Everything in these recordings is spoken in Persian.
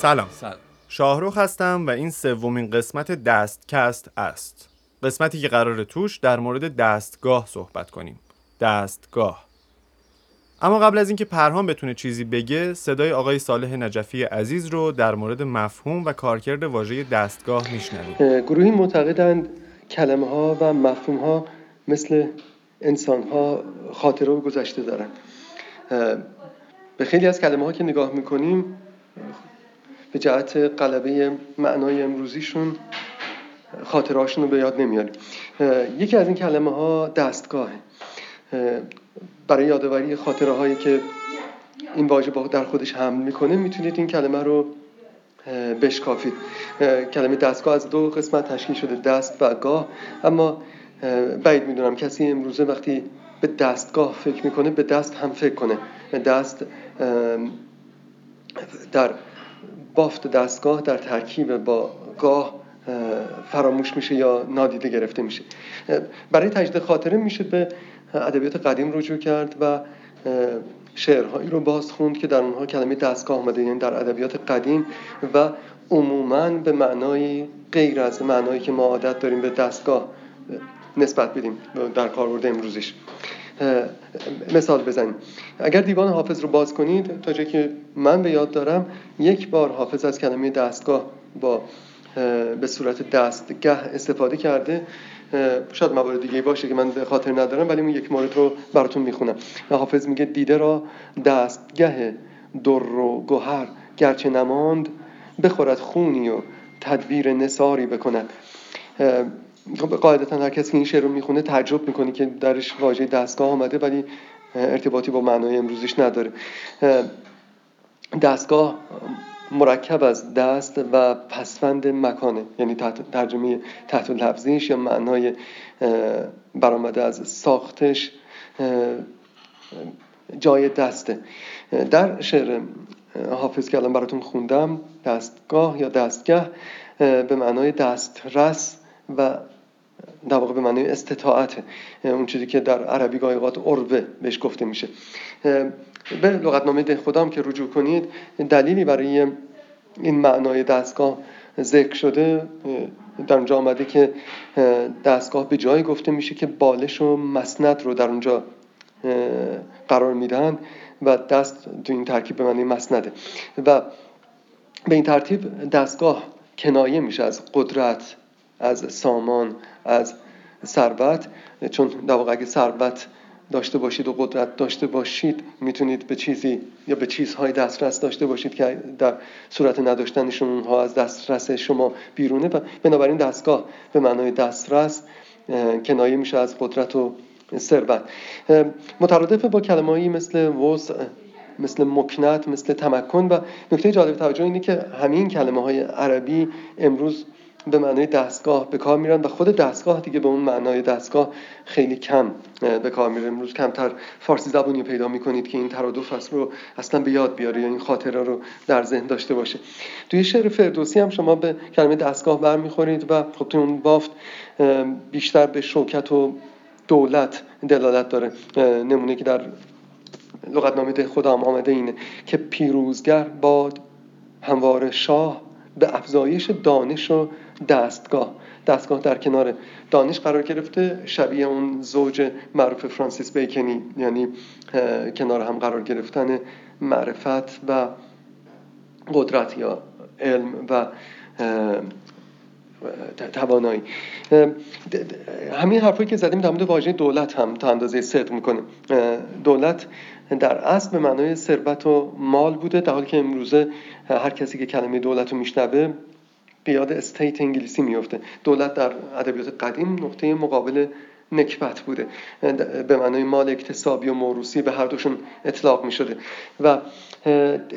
سلام. سلام. شاهروخ هستم و این سومین قسمت دستکست است. قسمتی که قرار توش در مورد دستگاه صحبت کنیم. دستگاه. اما قبل از اینکه پرهام بتونه چیزی بگه صدای آقای صالح نجفی عزیز رو در مورد مفهوم و کارکرد واژه دستگاه میشنویم. گروهی معتقدند کلمه ها و مفهوم ها مثل انسان ها خاطره و گذشته دارن. به خیلی از کلمه ها که نگاه می‌کنیم به جهت قلبه معنای امروزیشون خاطرهاشون رو به یاد نمیاریم. یکی از این کلمه ها دستگاهه. برای یادآوری خاطره هایی که این واژه در خودش حمل می‌کنه می‌تونید این کلمه رو بشکافید. کلمه دستگاه از دو قسمت تشکیل شده دست و گاه. اما بعید می‌دونم کسی امروزه وقتی به دستگاه فکر می‌کنه به دست هم فکر کنه. دست در بافت دستگاه در ترکیب با گاه فراموش میشه یا نادیده گرفته میشه. برای تجدید خاطره میشه به ادبیات قدیم رجوع کرد و شعرهایی رو باز خوند که در اونها کلمه دستگاه آمده یعنی در ادبیات قدیم و عموما به معنای غیر از معنایی که ما عادت داریم به دستگاه نسبت بدیم در کاربرد امروزیش. مثال بزنیم. اگر دیوان حافظ رو باز کنید تا جایی که من به یاد دارم یک بار حافظ از کلمه دستگاه با به صورت دستگه استفاده کرده. شاید موارد دیگه باشه که من خاطر ندارم ولی اون یک مورد رو براتون می‌خونم. حافظ میگه دیده را دستگه در و گوهر گرچه نماند بخورد خونی و تدبیر نساری بکند. قاعدتا هر کسی که این شعر رو می‌خونه تعجب می‌کنه که درش واژه دستگاه آمده ولی ارتباطی با معنای امروزیش نداره. دستگاه مرکب از دست و پسفند مکانه یعنی ترجمه تحت لفظیش یا معنای برآمده از ساختش جای دسته. در شعر حافظ که الان براتون خوندم دستگاه یا دستگه به معنای دسترس و در واقع به معنای استطاعت اون چیزی که در عربی گاهی اوقات بهش گفته میشه. به لغتنامه ده خودم که رجوع کنید دلیلی برای این معنای دستگاه ذکر شده در اونجا آمده که دستگاه به جایی گفته میشه که بالش و مسند رو در اونجا قرار میدن و دست تو این ترکیب به معنی مسنده. و به این ترتیب دستگاه کنایه میشه از قدرت از سامان از ثروت. چون در واقع اگه ثروت داشته باشید و قدرت داشته باشید می‌تونید به چیزی یا به چیزهای دسترس داشته باشید که در صورت نداشتنشون اونها از دسترس شما بیرونه. و بنابراین دستگاه به معنای دسترس کنایه میشه از قدرت و ثروت. مترادف با کلمه‌ای مثل وضع مثل مکنت مثل تمکن. و نکته جالب توجه اینه که همین کلمه های عربی امروز به معنای دستگاه به کار میرن و خود دستگاه دیگه به اون معنای دستگاه خیلی کم به کار میره. امروز کمتر فارسی زبانی پیدا می‌کنید که این ترادف رو اصلا به یاد بیاره یا این خاطره رو در ذهن داشته باشه. توی شعر فردوسی هم شما به کلمه دستگاه برمیخورید و خب توی اون بافت بیشتر به شوکت و دولت دلالت داره. نمونه که در لغتنامه خودم آمده اینه که پیروزگر باد هموار شاه به افزایش دانش و دستگاه. دستگاه در کنار دانش قرار گرفته. شبیه اون زوج معروف فرانسیس بیکنی یعنی کنار هم قرار گرفتن معرفت و قدرت یا علم و توانایی. همین حرفایی که زدیم در مورد واژه دولت هم تا اندازه صدق می‌کنه. دولت در اصل به معنای ثروت و مال بوده در حالی که امروزه هر کسی که کلمه دولت رو میشنوه به یاد استیت انگلیسی میفته دولت در ادبیات قدیم نقطه مقابل نکبت بوده. به معنای مال اکتسابی و موروسی به هر دوشون اطلاق می شده و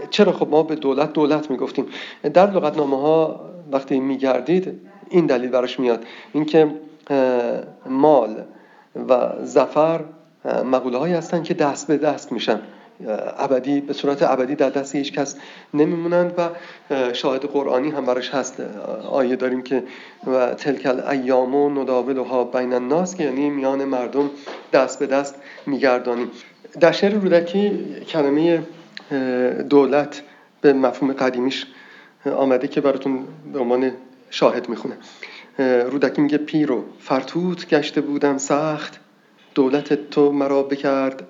چرا خب ما به دولت دولت می گفتیم در لغتنامه ها وقتی می گردید این دلیل براش میاد. اینکه مال و زفر مقوله هایی هستن که دست به دست میشن. ابدی به صورت ابدی در دست هیچ کس نمیمونند و شاهد قرآنی هم براش هست. آیه داریم که و تلکل ایام و نداولها بین الناس که یعنی میان مردم دست به دست میگردانیم در شعر رودکی کلمه دولت به مفهوم قدیمیش آمده که براتون به عنوان شاهد می‌خونه رودکی میگه پیرو فرتوت گشته بودم سخت دولت تو مرا بکرد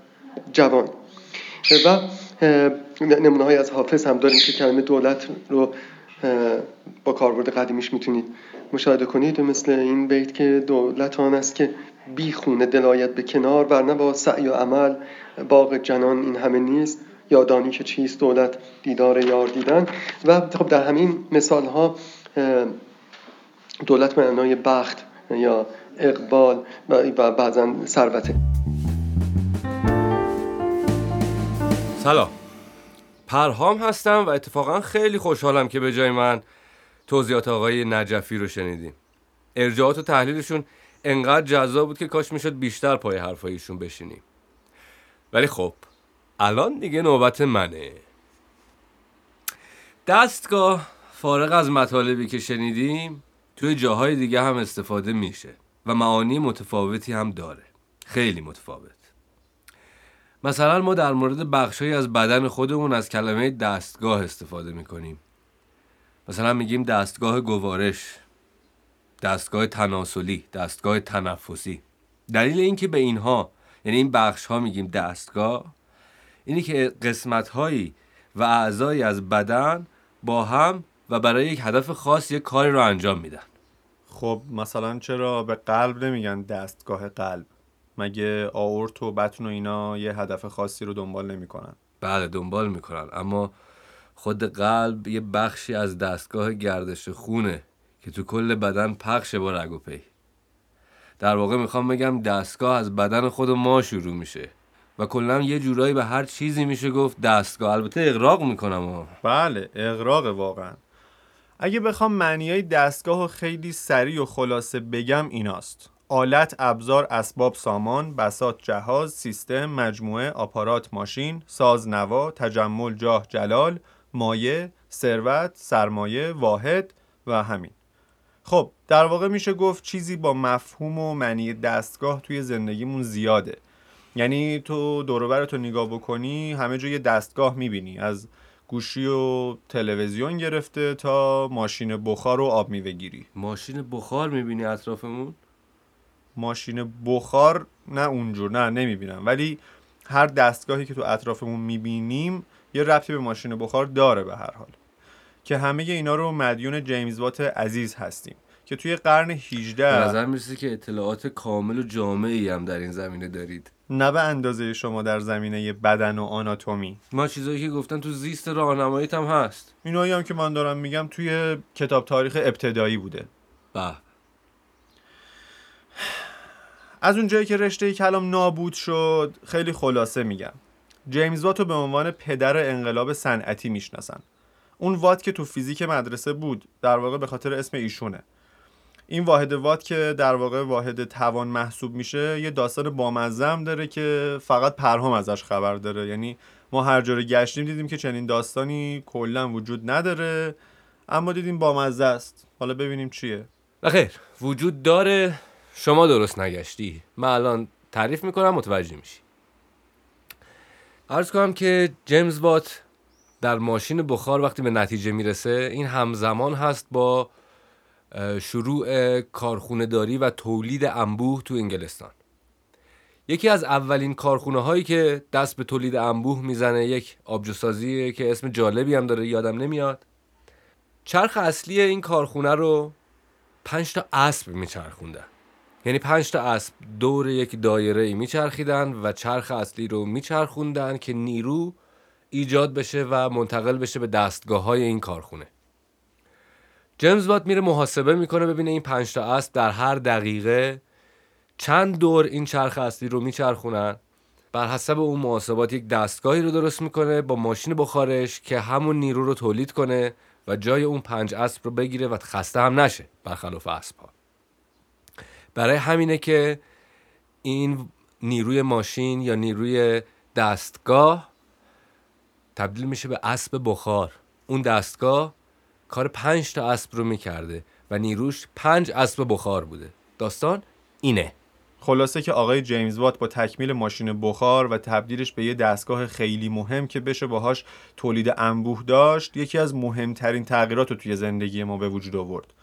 جوان. و نمونه های از حافظ هم داریم که کلمه دولت رو با کاربرد قدیمیش می‌تونید مشاهده کنید. مثل این بیت که دولت آن است که بی خونه دلایت به کنار ورنه با سعی و عمل باغ جنان این همه نیست. یادانی که چیست دولت دیدار یار دیدن. و خب در همین مثال ها دولت معنای بخت یا اقبال و بعضا ثروته. سلام. پرهام هستم و اتفاقا خیلی خوشحالم که به جای من توضیحات آقای نجفی رو شنیدیم. ارجاعات و تحلیلشون انقدر جذاب بود که کاش می‌شد بیشتر پای حرفایشون بشینیم. ولی خب الان دیگه نوبت منه. دستگاه فارغ از مطالبی که شنیدیم توی جاهای دیگه هم استفاده میشه و معانی متفاوتی هم داره. خیلی متفاوت. مثلا ما در مورد بخشهایی از بدن خودمون از کلمه دستگاه استفاده می‌کنیم. مثلا میگیم دستگاه گوارش دستگاه تناسلی دستگاه تنفسی. دلیل اینکه به اینها یعنی این بخش ها میگیم دستگاه اینی که قسمت هایی و اعضایی از بدن با هم و برای یک هدف خاص یک کاری رو انجام میدن. خب مثلا چرا به قلب نمیگن دستگاه قلب؟ مگه آورت و بطن و اینا یه هدف خاصی رو دنبال نمی‌کنن؟ بله دنبال می‌کنن اما خود قلب یه بخشی از دستگاه گردش خونه که تو کل بدن پخش با رگ و پی. در واقع می‌خوام بگم دستگاه از بدن خود ما شروع میشه و کلا یه جورایی به هر چیزی میشه گفت دستگاه. البته اقراق می‌کنم بله اقراق واقعا. اگه بخوام معنیای دستگاه رو خیلی سریع و خلاصه بگم ایناست. آلت، ابزار، اسباب، سامان، بسات، جهاز، سیستم، مجموعه، آپارات، ماشین، ساز، نوا، تجمل، جاه، جلال، مایه، ثروت، سرمایه، واحد و همین. خب در واقع میشه گفت چیزی با مفهوم و معنی دستگاه توی زندگیمون زیاده. یعنی تو دوروبر تو نگاه بکنی همه جا یه دستگاه می‌بینی. از گوشی و تلویزیون گرفته تا ماشین بخار و آب میوه ماشین بخار می‌بینی اطرافمون؟ ماشین بخار نه اونجور نه نمی‌بینم. ولی هر دستگاهی که تو اطرافمون می‌بینیم یه ربطی به ماشین بخار داره به هر حال. که همه اینا رو مدیون جیمز وات عزیز هستیم. که توی قرن 18 به نظر می‌رسه که اطلاعات کامل و جامعی هم در این زمینه دارید. نه به اندازه شما در زمینه بدن و آناتومی. ما چیزایی که گفتن تو زیست راهنماییت هم هست. اینایی هم که من دارم میگم توی کتاب تاریخ ابتدایی بوده. به. از اونجایی که رشته کلام نابود شد خیلی خلاصه میگم. جیمز وات رو به عنوان پدر انقلاب صنعتی می‌شناسن. اون وات که تو فیزیک مدرسه بود در واقع به خاطر اسم ایشونه. این واحد وات که در واقع واحد توان محسوب میشه یه داستان بامزم داره که فقط پرهام ازش خبر داره. یعنی ما هر جا گشتیم دیدیم که چنین داستانی کلا وجود نداره اما دیدیم بامزه است. حالا ببینیم چیه. بخیر وجود داره. شما درست نگشتی. من الان تعریف می‌کنم متوجه میشی. عرض کنم که جیمز وات در ماشین بخار وقتی به نتیجه می‌رسه این همزمان هست با شروع کارخونه داری و تولید انبوه تو انگلستان. یکی از اولین کارخونه هایی که دست به تولید انبوه می‌زنه یک آبجوسازیه که اسم جالبی هم داره یادم نمیاد. چرخ اصلی این کارخونه رو پنج تا اسب میچرخوندن یعنی پنج تا اسب دور یک دایره ای میچرخیدن و چرخ اصلی رو میچرخوندن که نیرو ایجاد بشه و منتقل بشه به دستگاه های این کارخونه. جیمز وات میره محاسبه می‌کنه ببینه این پنج تا اسب در هر دقیقه چند دور این چرخ اصلی رو میچرخونن. بر حسب اون محاسبات یک دستگاهی رو درست می‌کنه با ماشین بخارش که همون نیرو رو تولید کنه و جای اون پنج اسب رو بگیره و خسته هم نشه برخلاف اسب ها برای همینه که این نیروی ماشین یا نیروی دستگاه تبدیل میشه به اسب بخار. اون دستگاه کار پنج تا اسب رو می‌کرده و نیروش پنج اسب بخار بوده. داستان اینه. خلاصه که آقای جیمز وات با تکمیل ماشین بخار و تبدیلش به یه دستگاه خیلی مهم که بشه باهاش تولید انبوه داشت یکی از مهمترین تغییرات رو توی زندگی ما به وجود آورد.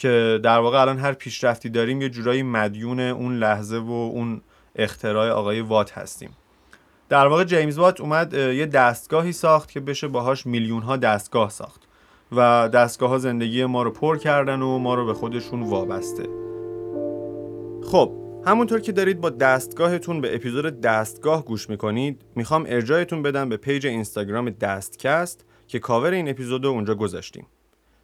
که در واقع الان هر پیشرفتی داریم یه جورایی مدیون اون لحظه و اون اختراع آقای وات هستیم. در واقع جیمز وات اومد یه دستگاهی ساخت که بشه باهاش میلیون ها دستگاه ساخت و دستگاه ها زندگی ما رو پر کردن و ما رو به خودشون وابسته. خب همونطور که دارید با دستگاهتون به اپیزود دستگاه گوش می‌کنید می‌خوام ارجایتون بدم به پیج اینستاگرام دستکست که کاور این اپیزود رو اونجا گذاشتیم.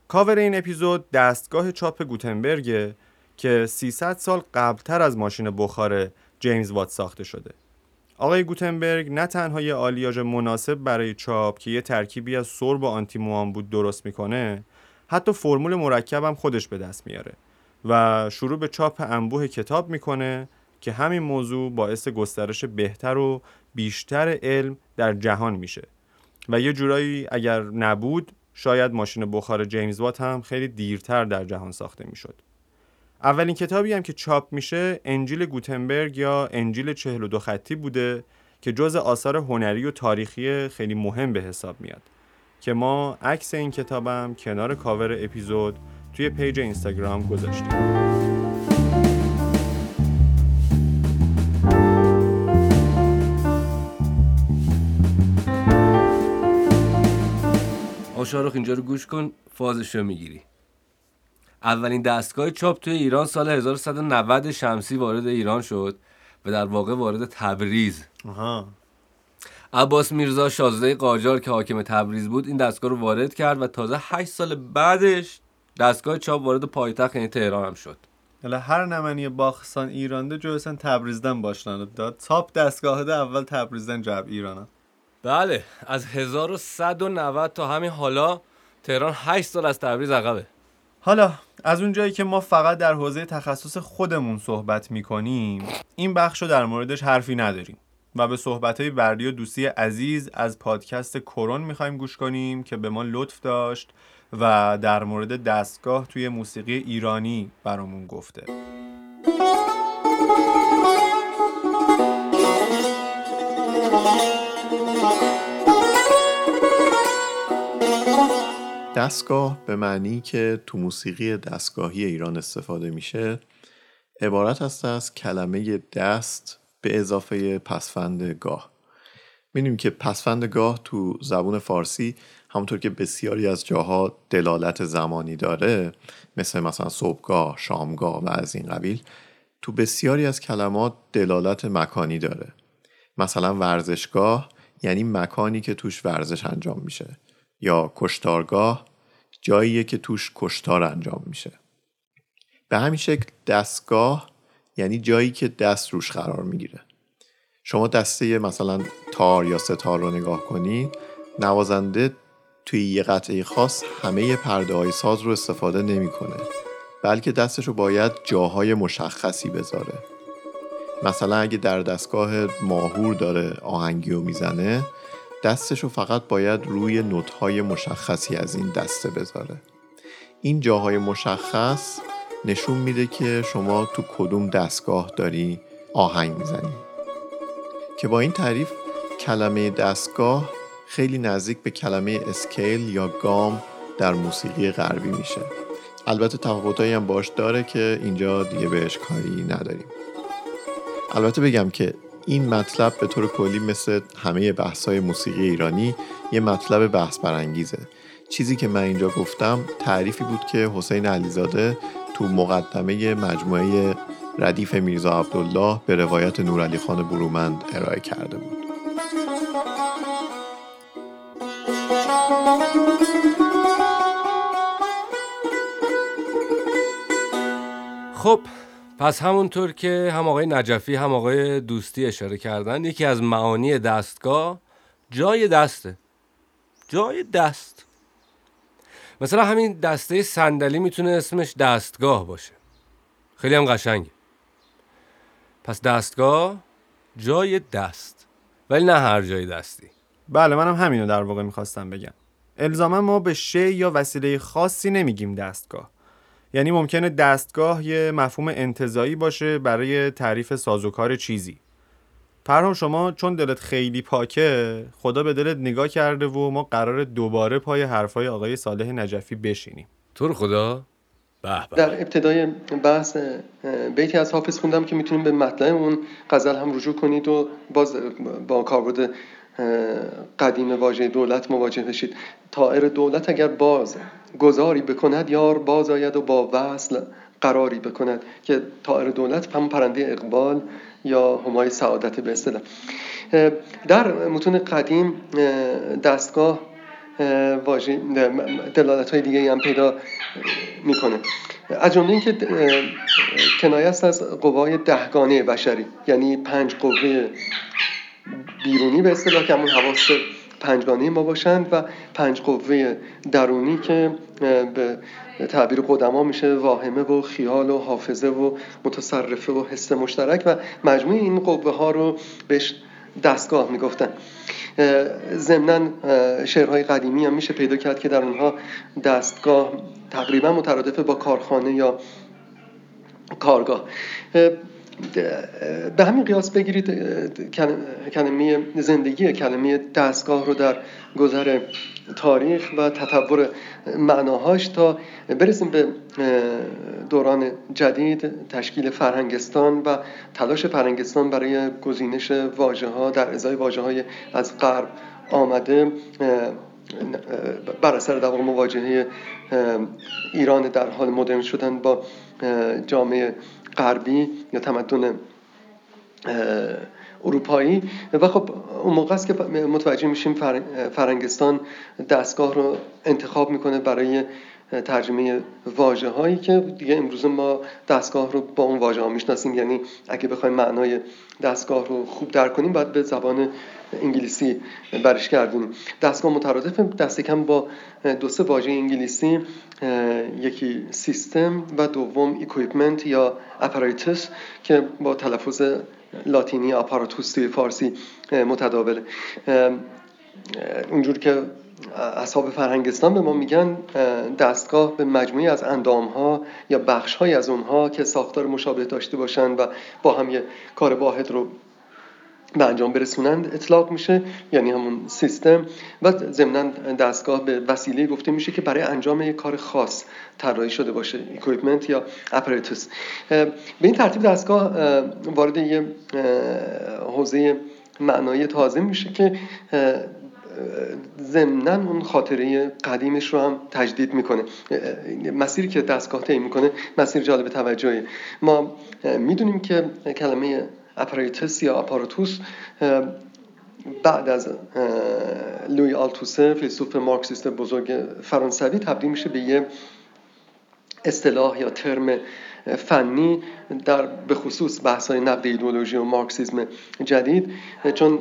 کاور این اپیزود دستگاه چاپ گوتنبرگه که 300 سال قبلتر از ماشین بخار جیمز وات ساخته شده. آقای گوتنبرگ نه تنها یه آلیاژ مناسب برای چاپ که یه ترکیبی از سرب و آنتی بود درست می‌کنه حتی فرمول مرکب هم خودش به دست میاره و شروع به چاپ انبوه کتاب می‌کنه که همین موضوع باعث گسترش بهتر و بیشتر علم در جهان میشه. و یه جورایی اگر نبود شاید ماشین بخار جیمز وات هم خیلی دیرتر در جهان ساخته می‌شد. اولین کتابی هم که چاپ میشه انجیل گوتنبرگ یا انجیل 42 خطی بوده که جز آثار هنری و تاریخی خیلی مهم به حساب میاد که ما عکس این کتابم کنار کاور اپیزود توی پیج اینستاگرام گذاشتیم شارخ اینجا رو گوش کن فازش رو می‌گیری. اولین دستگاه چاپ توی ایران سال 1190 شمسی وارد ایران شد و در واقع وارد تبریز. آها. عباس میرزا شازده قاجار که حاکم تبریز بود این دستگاه رو وارد کرد و تازه 8 سال بعدش دستگاه چاپ وارد پایتخت یعنی تهران هم شد. حالا هر نمنی باخستان ایرانده جو اصلا تبریزدن باشلند داد تاپ دستگاه ده اول تبریزدن جب ایرانه بله از 1190 تا همین حالا تهران 8 سال از تبریز عقبه. حالا از اون جایی که ما فقط در حوزه تخصص خودمون صحبت می‌کنیم این بخش رو در موردش حرفی نداریم و به صحبت های بردی و دوستی عزیز از پادکست کرون می‌خوایم گوش کنیم که به ما لطف داشت و در مورد دستگاه توی موسیقی ایرانی برامون گفته. دستگاه به معنی که تو موسیقی دستگاهی ایران استفاده میشه عبارت است از کلمه دست به اضافه پسفند گاه. می‌دونیم که پسفند گاه تو زبون فارسی همونطور که بسیاری از جاها دلالت زمانی داره مثل مثلا صبحگاه، شامگاه و از این قبیل تو بسیاری از کلمات دلالت مکانی داره. مثلا ورزشگاه یعنی مکانی که توش ورزش انجام میشه. یا کشتارگاه جاییه که توش کشتار انجام میشه. به همین شکل دستگاه یعنی جایی که دست روش قرار می‌گیره. شما دسته مثلا تار یا ستار رو نگاه کنید نوازنده توی یه قطعه خاص همه پرده های ساز رو استفاده نمی‌کنه بلکه دستش رو باید جاهای مشخصی بذاره. مثلا اگه در دستگاه ماهور داره آهنگی رو می‌زنه دستش رو فقط باید روی نوتهای مشخصی از این دسته بذاره. این جاهای مشخص نشون میده که شما تو کدوم دستگاه داری آهنگ می‌زنی. که با این تعریف کلمه دستگاه خیلی نزدیک به کلمه اسکیل یا گام در موسیقی غربی میشه. البته تفاوتایی هم باش داره که اینجا دیگه بهش کاری نداریم. البته بگم که این مطلب به طور کلی مثل همه بحث‌های موسیقی ایرانی یه مطلب بحث برانگیزه چیزی که من اینجا گفتم تعریفی بود که حسین علیزاده تو مقدمه مجموعه ردیف میرزا عبدالله به روایت نورعلی خان برومند ارائه کرده بود. خب پس همونطور که هم آقای نجفی هم آقای دوستی اشاره کردن یکی از معانی دستگاه جای دسته. جای دست. مثلا همین دسته صندلی می‌تونه اسمش دستگاه باشه. خیلی هم قشنگه. پس دستگاه جای دست. ولی نه هر جای دستی. بله منم همینو در واقع می‌خواستم بگم. الزاما ما به شی یا وسیله خاصی نمیگیم دستگاه. یعنی ممکنه دستگاه یه مفهوم انتظایی باشه برای تعریف سازوکار چیزی. پرهام شما چون دلت خیلی پاکه خدا به دلت نگاه کرده و ما قرار دوباره پای حرفای آقای صالح نجفی بشینیم. تو رو خدا؟ به به. در ابتدای بحث بیتی از حافظ خوندم که می‌تونیم به مطلع اون غزل هم رجوع کنید و باز با کاربرد قدیم واژه دولت مواجه بشید. طائر دولت اگر باز گذاری بکند یار باز آید و با وصل قراری بکند. که طائر دولت هم پرنده اقبال یا همای سعادت به اصطلاح. در متون قدیم اه، دستگاه اه، واژه دلالت های دیگه هم پیدا می‌کنه. از جمله اینکه کنایه است از قوای دهگانه بشری. یعنی پنج قوه بیرونی به اصطلاح که همون حواس پنجگانه ما باشند و پنج قوه درونی که به تعبیر قدما میشه واهمه و خیال و حافظه و متصرفه و حس مشترک و مجموع این قوه ها رو بهش دستگاه می‌گفتن. ضمنا شعرهای قدیمی هم میشه پیدا کرد که در اونها دستگاه تقریبا مترادف با کارخانه یا کارگاه. اه، به همین قیاس بگیرید کلمه زندگی کلمه دستگاه رو در گذر تاریخ و تطور معناهاش تا برسیم به دوران جدید تشکیل فرهنگستان و تلاش فرهنگستان برای گزینش واژه ها در ازای واژه های از غرب آمده بر اثر در مواجهه ایران در حال مدرن شدن با جامعه غربی یا تمدن اروپایی. و خب اون موقع است که متوجه میشیم فر- فرنگستان دستگاه رو انتخاب می‌کنه برای ترجمه واژه هایی که دیگه امروز ما دستگاه رو با اون واژه ها می‌شناسیم. یعنی اگه بخوایم معنای دستگاه رو خوب درک کنیم باید به زبان انگلیسی برش گردونیم دستگاه مترادف دست کم با دو سه واژه انگلیسی یکی سیستم و دوم اکویپمنت یا اپاراتوس که با تلفظ لاتینی آپاراتوس توی فارسی متداوله اونجور که اصحاب فرهنگستان به ما میگن اه، دستگاه به مجموعی از اندام ها یا بخش های از اونها که ساختار مشابه داشته باشن و با هم یه کار واحد رو به انجام برسونند اطلاق میشه یعنی همون سیستم. و ضمنا دستگاه به وسیله گفته میشه که برای انجام یک کار خاص طراحی شده باشه اکویپمنت یا اپاراتوس به این ترتیب دستگاه اه، وارد یه حوزه معنایی تازه میشه که ضمنا اون خاطره قدیمش رو هم تجدید می‌کنه. مسیری که دستگاه طی می‌کنه مسیر جالب توجهی ما می‌دونیم که کلمه اپاراتوس یا آپاراتوس بعد از لوی آلتوسه فیلسوف مارکسیست بزرگ فرانسوی تبدیل میشه به یه اصطلاح یا ترم فنی در به خصوص بحث های نقد ایدئولوژی و مارکسیسم جدید. چون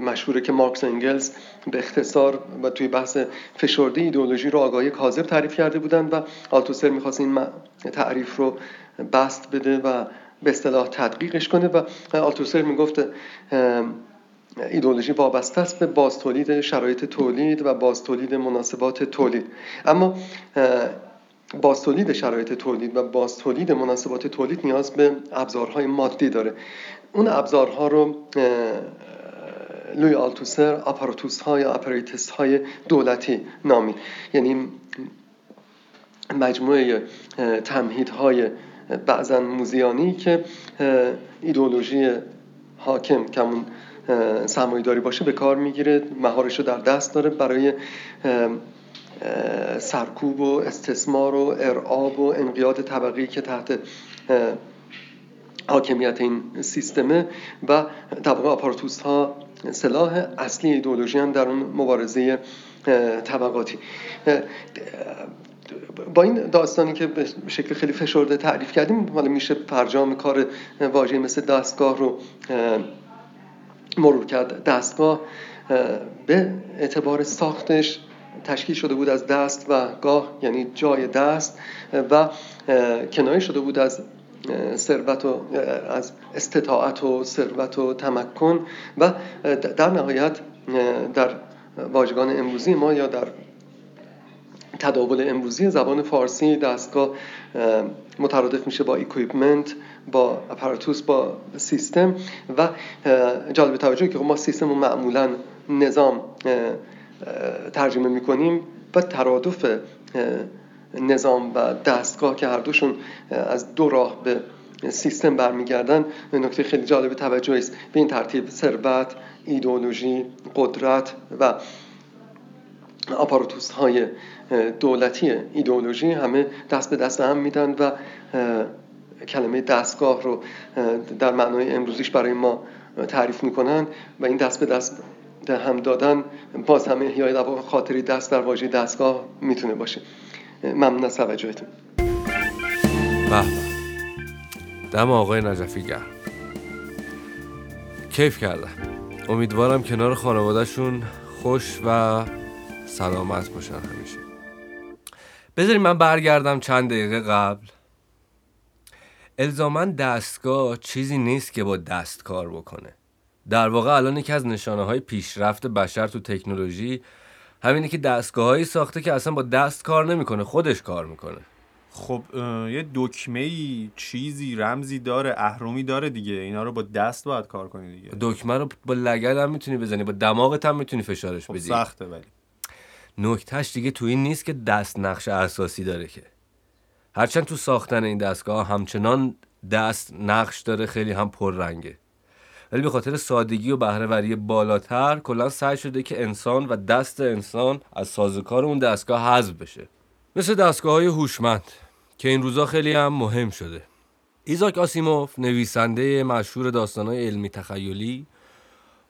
مشهوره که مارکس و انگلز به اختصار و توی بحث فشرده ایدئولوژی رو آگاهی کاذب تعریف کرده بودند و آلتوسر می‌خواست این تعریف رو بست بده و به اصطلاح تدقیقش کنه و آلتوسر می‌گفت ایدئولوژی وابسته است به باز تولید شرایط تولید و باز تولید مناسبات تولید. اما باز تولید شرایط تولید و باز تولید مناسبات تولید نیاز به ابزارهای مادی داره. اون ابزارها رو لوی آلتوسر آپاراتوس ها یا اپاریتس های دولتی نامید. یعنی مجموعه تمهیدهای بعضا موزیانی که ایدئولوژی حاکم کمون سرمایه داری باشه به کار می‌گیره مهارش رو در دست داره برای سرکوب و استثمار و ارعاب و انقیاد طبقی که تحت حاکمیت این سیستمه و طبقه آپاراتوس ها سلاح اصلی ایدئولوژی هم در اون مبارزه طبقاتی. با این داستانی که به شکل خیلی فشرده تعریف کردیم حالا میشه فرجام کار واژه مثل دستگاه رو مرور کرد. دستگاه به اعتبار ساختش تشکیل شده بود از دست و گاه یعنی جای دست و کنایه شده بود از ثروت و از استطاعت و ثروت و تمکن و در نهایت در واژگان امروزی ما یا در تداول امروزی زبان فارسی دستگاه مترادف میشه با اکویپمنت با اپاراتوس با سیستم و جالب توجه که خب ما سیستم رو معمولا نظام ترجمه می‌کنیم و ترادف نظام و دستگاه که هر دوشون از دو راه به سیستم برمیگردن. نکته خیلی جالب توجه است. به این ترتیب ثروت ایدئولوژی قدرت و آپاراتوس های دولتی ایدئولوژی همه دست به دست هم میدن و کلمه دستگاه رو در معنای امروزیش برای ما تعریف می‌کنن و این دست به دست هم دادن باز همه احیای خاطری دست در واژه دستگاه می‌تونه باشه. ممنون از توجهتون. دم آقای نجفی گرم. کیف کردم. امیدوارم کنار خانوادهشون خوش و سلامت باشن همیشه. بذاریم من برگردم چند دقیقه قبل. الزامن دستگاه چیزی نیست که با دست کار بکنه. در واقع الان یکی از نشانه های پیشرفت بشر تو تکنولوژی همینه که دستگاههایی ساخته که اصلا با دست کار نمی‌کنه خودش کار می‌کنه. خب یه دکمه ای چیزی رمزی داره اهرمی داره دیگه. اینا رو با دست باید کار کنی دیگه. دکمه رو با لگد هم می‌تونی بزنی با دماغت هم می‌تونی فشارش خب بدی. سخته ولی. نکتهش دیگه تو این نیست که دست نقش اساسی داره که. هرچند تو ساختن این دستگاه همچنان دست نقش داره خیلی هم پررنگه. ولی به خاطر سادگی و بهرهوری بالاتر کلا سعی شده که انسان و دست انسان از سازوکار اون دستگاه حذف بشه. مثل دستگاه های هوشمند که این روزا خیلی هم مهم شده. ایزاک آسیموف نویسنده مشهور داستانهای علمی تخیلی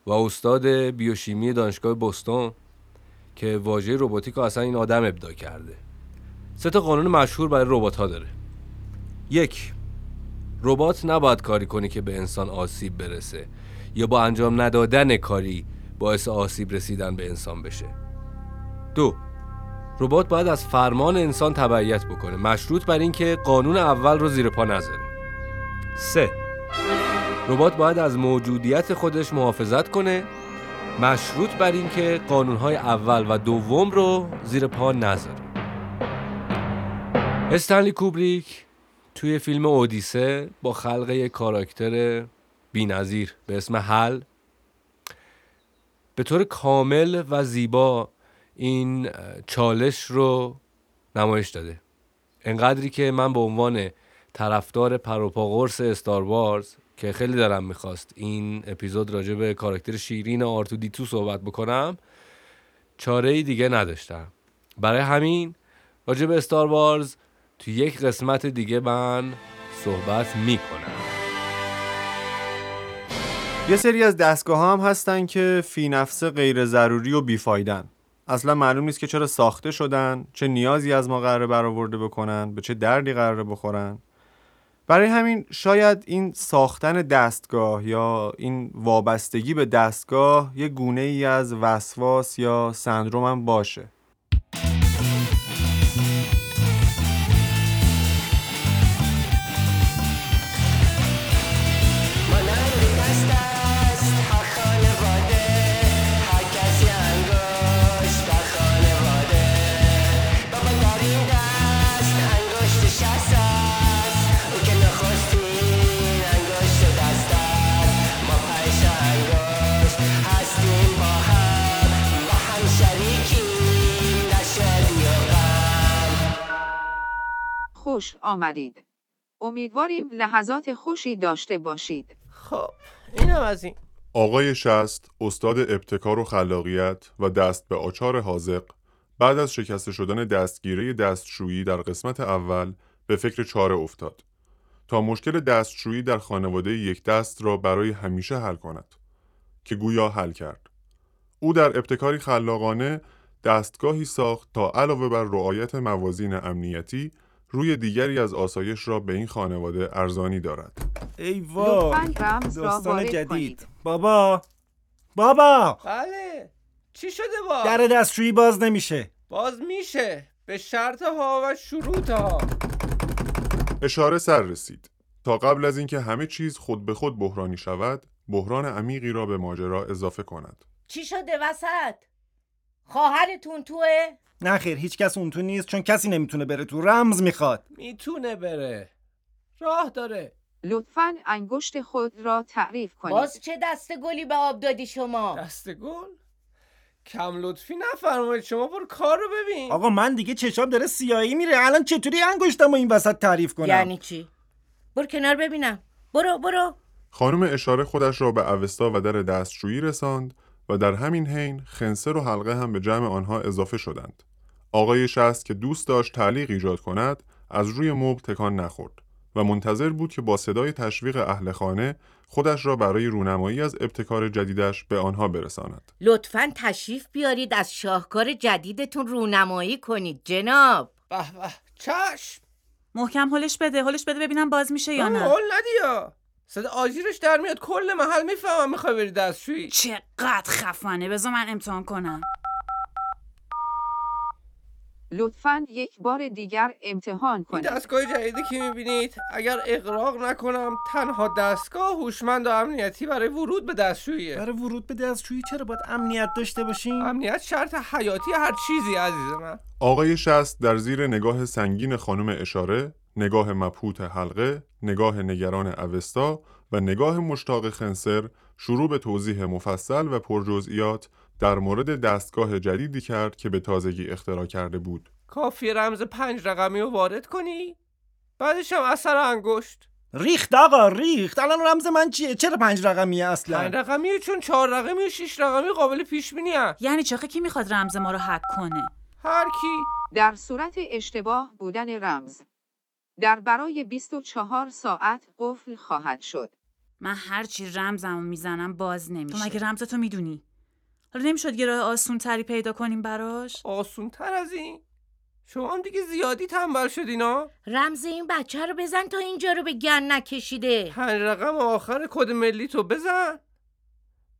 و استاد بیوشیمی دانشگاه بوستون که واژه روباتیک رو اصلا این آدم ابدا کرده. سه تا قانون مشهور برای ربات ها داره. یک ربات نباید کاری کنی که به انسان آسیب برسه یا با انجام ندادن کاری باعث آسیب رسیدن به انسان بشه. دو ربات باید از فرمان انسان تبعیت بکنه مشروط بر اینکه قانون اول رو زیر پا نذاره. سه ربات باید از موجودیت خودش محافظت کنه مشروط بر اینکه قانونهای اول و دوم رو زیر پا نذاره استنلی کوبریک توی فیلم اودیسه با خلق یک کاراکتر بینظیر به اسم هل به طور کامل و زیبا این چالش رو نمایش داده. انقدری که من به عنوان طرفدار پروپاگورس استار وارز که خیلی دارم می‌خواست این اپیزود راجع به کاراکتر شیرین آرتو دیتو صحبت بکنم. چاره دیگه نداشتم. برای همین راجع به استار وارز تو یک قسمت دیگه من صحبت می‌کنم. یه سری از دستگاه ها هم هستن که فی نفس غیر ضروری و بیفایدن. اصلا معلوم نیست که چرا ساخته شدن چه نیازی از ما قراره برآورده بکنن به چه دردی قراره بخورن. برای همین شاید این ساختن دستگاه یا این وابستگی به دستگاه یه گونه ای از وسواس یا سندروم هم باشه. آمدید. امیدواریم لحظات خوشی داشته باشید. خب اینم از این آقای شست استاد ابتکار و خلاقیت و دست به آچار حاضق بعد از شکسته شدن دستگیره دستشویی در قسمت اول به فکر چاره افتاد تا مشکل دستشویی در خانواده یک دست را برای همیشه حل کند که گویا حل کرد او در ابتکاری خلاقانه دستگاهی ساخت تا علاوه بر رعایت موازین امنیتی روی دیگری از آسایش را به این خانواده ارزانی دارد. ای وای لطفاً رمز را داستان وارد جدید. کنید. بابا بابا! بله چی شده با؟ در دستشویی باز نمیشه. باز میشه. به شرط ها و شروط ها. اشاره سر رسید. تا قبل از اینکه همه چیز خود به خود بحرانی شود بحران عمیقی را به ماجرا اضافه کند. چی شده وسط؟ خواهرتون توه؟ نه خیر هیچ کس اون تو نیست چون کسی نمی‌تونه بره تو. رمز می‌خواد. می‌تونه بره. راه داره. لطفا انگشت خود را تعریف کنید. باز چه دست گلی به آب دادی شما؟ دست گل؟ کم لطفی نفرمایید شما برو کار رو ببین. آقا من دیگه چشام داره سیاهی میره. الان چطوری انگشتمو این وسط تعریف کنم؟ یعنی چی؟ برو کنار ببینم. برو برو. خانم اشاره خودش را به اوستا و در دستشویی رساند. و در همین حین خنسر و حلقه هم به جمع آنها اضافه شدند. آقای شست که دوست داشت تعلیق ایجاد کند از روی مبل تکان نخورد و منتظر بود که با صدای تشویق اهل خانه خودش را برای رونمایی از ابتکار جدیدش به آنها برساند. لطفا تشریف بیارید از شاهکار جدیدتون رونمایی کنید جناب به به چشم محکم هلش بده هلش بده ببینم باز میشه یا نه هل ندیا صدا آجیرش در میاد. کل محل می‌فهمم می‌خوای بری دستشویی. چقدر خفنه. بذار من امتحان کنم. لطفا یک بار دیگر امتحان این کنید. دستگاه جدیدی که می‌بینید اگر اقراق نکنم تنها دستگاه هوشمند و امنیتی برای ورود به دستشوییه. برای ورود به دستشویی چرا باید امنیت داشته باشیم امنیت شرط حیاتی هر چیزی عزیز من. آقای شست در زیر نگاه سنگین خانم اشاره، نگاه مبهوت حلقه، نگاه نگران اوستا و نگاه مشتاق خنسر شروع به توضیح مفصل و پرجزئیات در مورد دستگاه جدیدی کرد که به تازگی اختراع کرده بود. کافی رمز پنج رقمی رو وارد کنی؟ بعدش هم اثر انگشت. ریخت آقا ریخت. الان رمز من چیه؟ چرا پنج رقمیه پنج اصلا رقمی چون چهار رقمی و شیش رقمی قابل پیش بینی یعنی چه کی می‌خواد رمز ما رو حک کنه؟ هر کی. در صورت اشتباه بودن رمز. در برای 24 ساعت قفل خواهد شد. من هر چی رمزمو می‌زنم باز نمیشه. تو مگه رمزتو می‌دونی؟ حالا نمی‌شد یه راه آسون تری پیدا کنیم براش؟ آسون تر از این؟ شما هم دیگه زیادی تنبل شدینا رمز این بچه رو بزن تا اینجا رو به گن نکشیده. پنج رقم آخر کد ملی تو بزن.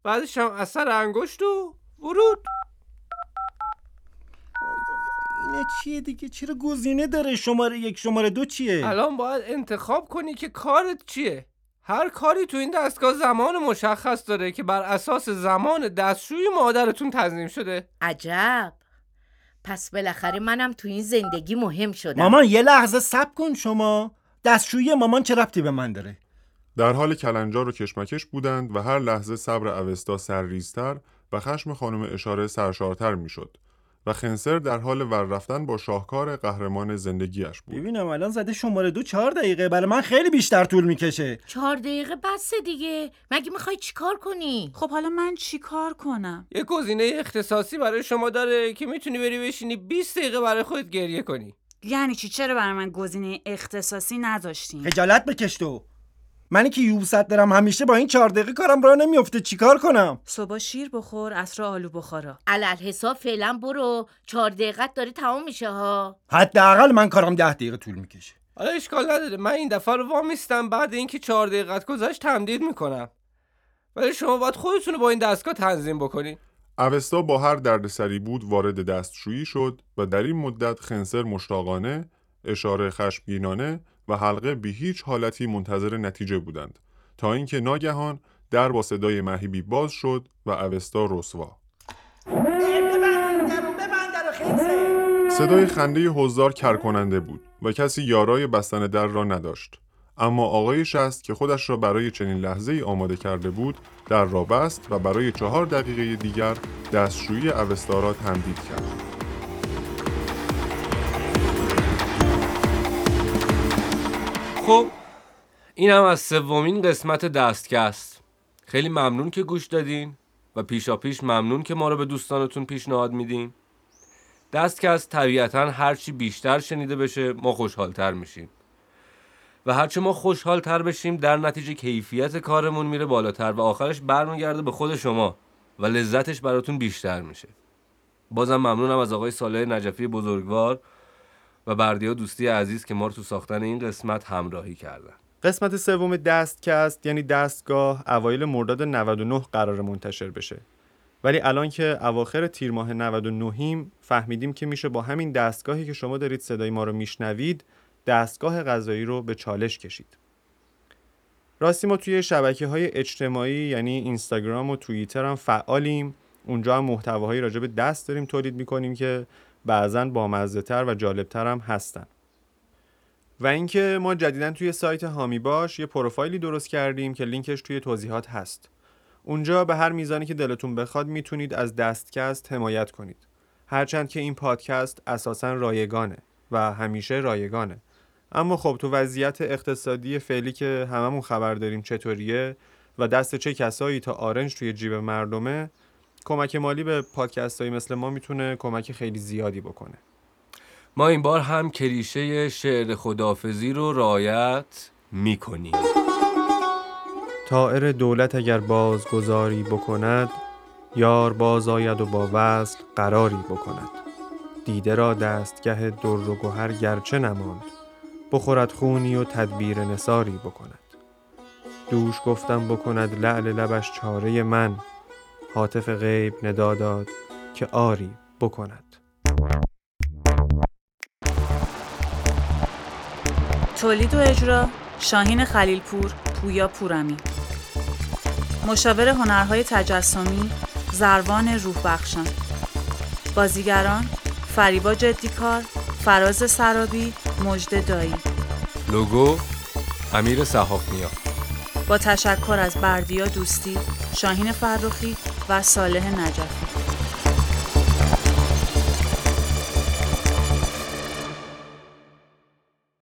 بعدش هم اثر انگشت و ورود. اینه چیه دیگه؟ چرا گزینه داره شماره یک شماره دو چیه؟ الان باید انتخاب کنی که کارت چیه. هر کاری تو این دستگاه زمان مشخص داره که بر اساس زمان دستشوی مادرتون تنظیم شده. عجب. پس بالاخره منم تو این زندگی مهم شدم. مامان یه لحظه سب کن شما. دستشویی مامان چه ربطی به من داره؟ در حال کلنجار و کشمکش بودند و هر لحظه صبر اوستا سرریزتر و خشم خانم اشاره سرشارتر می‌شد. و خنسر در حال ور رفتن با شاهکار قهرمان زندگیش بود. ببینم الان زده شماره دو چهار دقیقه. برای من خیلی بیشتر طول می‌کشه. چهار دقیقه بسه دیگه. مگه می‌خوای چیکار کنی؟ خب حالا من چی کار کنم؟ یه گزینه اختصاصی برای شما داره که می‌تونی بری بشینی 20 دقیقه برای خودت گریه کنی. یعنی چی؟ چرا برای من گزینه اختصاصی نداشتین خجالت بکش تو. منی که یوبست دارم همیشه با این چهار دقیقه کارم راه نمیفته چیکار کنم؟ صبح شیر بخور عصر آلو بخورا. علل حساب فعلا برو. چهار دقیقت داره تمام میشه ها. حداقل من کارم ده دقیقه طول می‌کشه. حالا اشکال نداره. من این دفعه رو وامیستم بعد اینکه چهار دقیقت گذشت تمدید می‌کنم. ولی شما باید خودتون رو با این دستگاه تنظیم بکنین. اوستا با هر دردسری بود وارد دستشویی شد و در این مدت خنسر مشتاقانه، اشاره خشمگینانه و حلقه بی هیچ حالتی منتظر نتیجه بودند تا اینکه ناگهان در با صدای مهیبی باز شد و اوستا رسوا. صدای خنده حضار کرکننده بود و کسی یارای بستن در را نداشت. اما آقای شست که خودش را برای چنین لحظه ای آماده کرده بود در را بست و برای چهار دقیقه دیگر دستشویی اوستا را تمدید کرد. خب این هم از سومین قسمت دستکست. خیلی ممنون که گوش دادین و پیشا پیش ممنون که ما رو به دوستانتون پیشنهاد میدین. دستکست طبیعتا هرچی بیشتر شنیده بشه ما خوشحالتر میشیم. و هرچه ما خوشحالتر بشیم در نتیجه کیفیت کارمون میره بالاتر و آخرش برمیگرده به خود شما و لذتش براتون بیشتر میشه. بازم ممنونم از آقای صالح نجفی بزرگوار و بردیا دوستی عزیز که ما رو تو ساختن این قسمت همراهی کردن. قسمت سوم دستکست یعنی دستگاه اوایل مرداد 99 قرار منتشر بشه. ولی الان که اواخر تیر ماه 99 ایم فهمیدیم که میشه با همین دستگاهی که شما دارید صدای ما رو میشنوید دستگاه غذایی رو به چالش کشید. راستی ما توی شبکه های اجتماعی یعنی اینستاگرام و توییتر هم فعالیم. اونجا هم محتواهایی راجع به دست داریم تولید می‌کنیم که بعضا بامزه تر و جالبتر هم هستن. و اینکه ما جدیدا توی سایت هامی باش یه پروفایلی درست کردیم که لینکش توی توضیحات هست. اونجا به هر میزانی که دلتون بخواد می‌تونید از دستکست حمایت کنید. هرچند که این پادکست اساسا رایگانه و همیشه رایگانه. اما خب تو وضعیت اقتصادی فعلی که هممون خبر داریم چطوریه و دست چه کسایی تا آرنج توی جیب مردمه کمک مالی به پادکست هایی مثل ما می‌تونه کمک خیلی زیادی بکنه. ما این بار هم کلیشه شعر خدافزی رو رعایت می‌کنیم. طائر دولت اگر بازگذاری بکند یار باز آید و با وصل قراری بکند. دیده را دستگه در و گهر گرچه نماند بخورد خونی و تدبیر نساری بکند. دوش گفتم بکند لعل لبش چاره من حاطف غیب ندا داد که آری بکند. تولید و اجرا شاهین خلیلپور پویا پورمی. مشاور هنرهای تجسمی زروان روح بخشان بازیگران فریبا جدیکار فراز سرابی مجد دایی. لوگو امیر صحافنیا با تشکر از بردیا دوستی شاهین فرخی و صالح نجفی.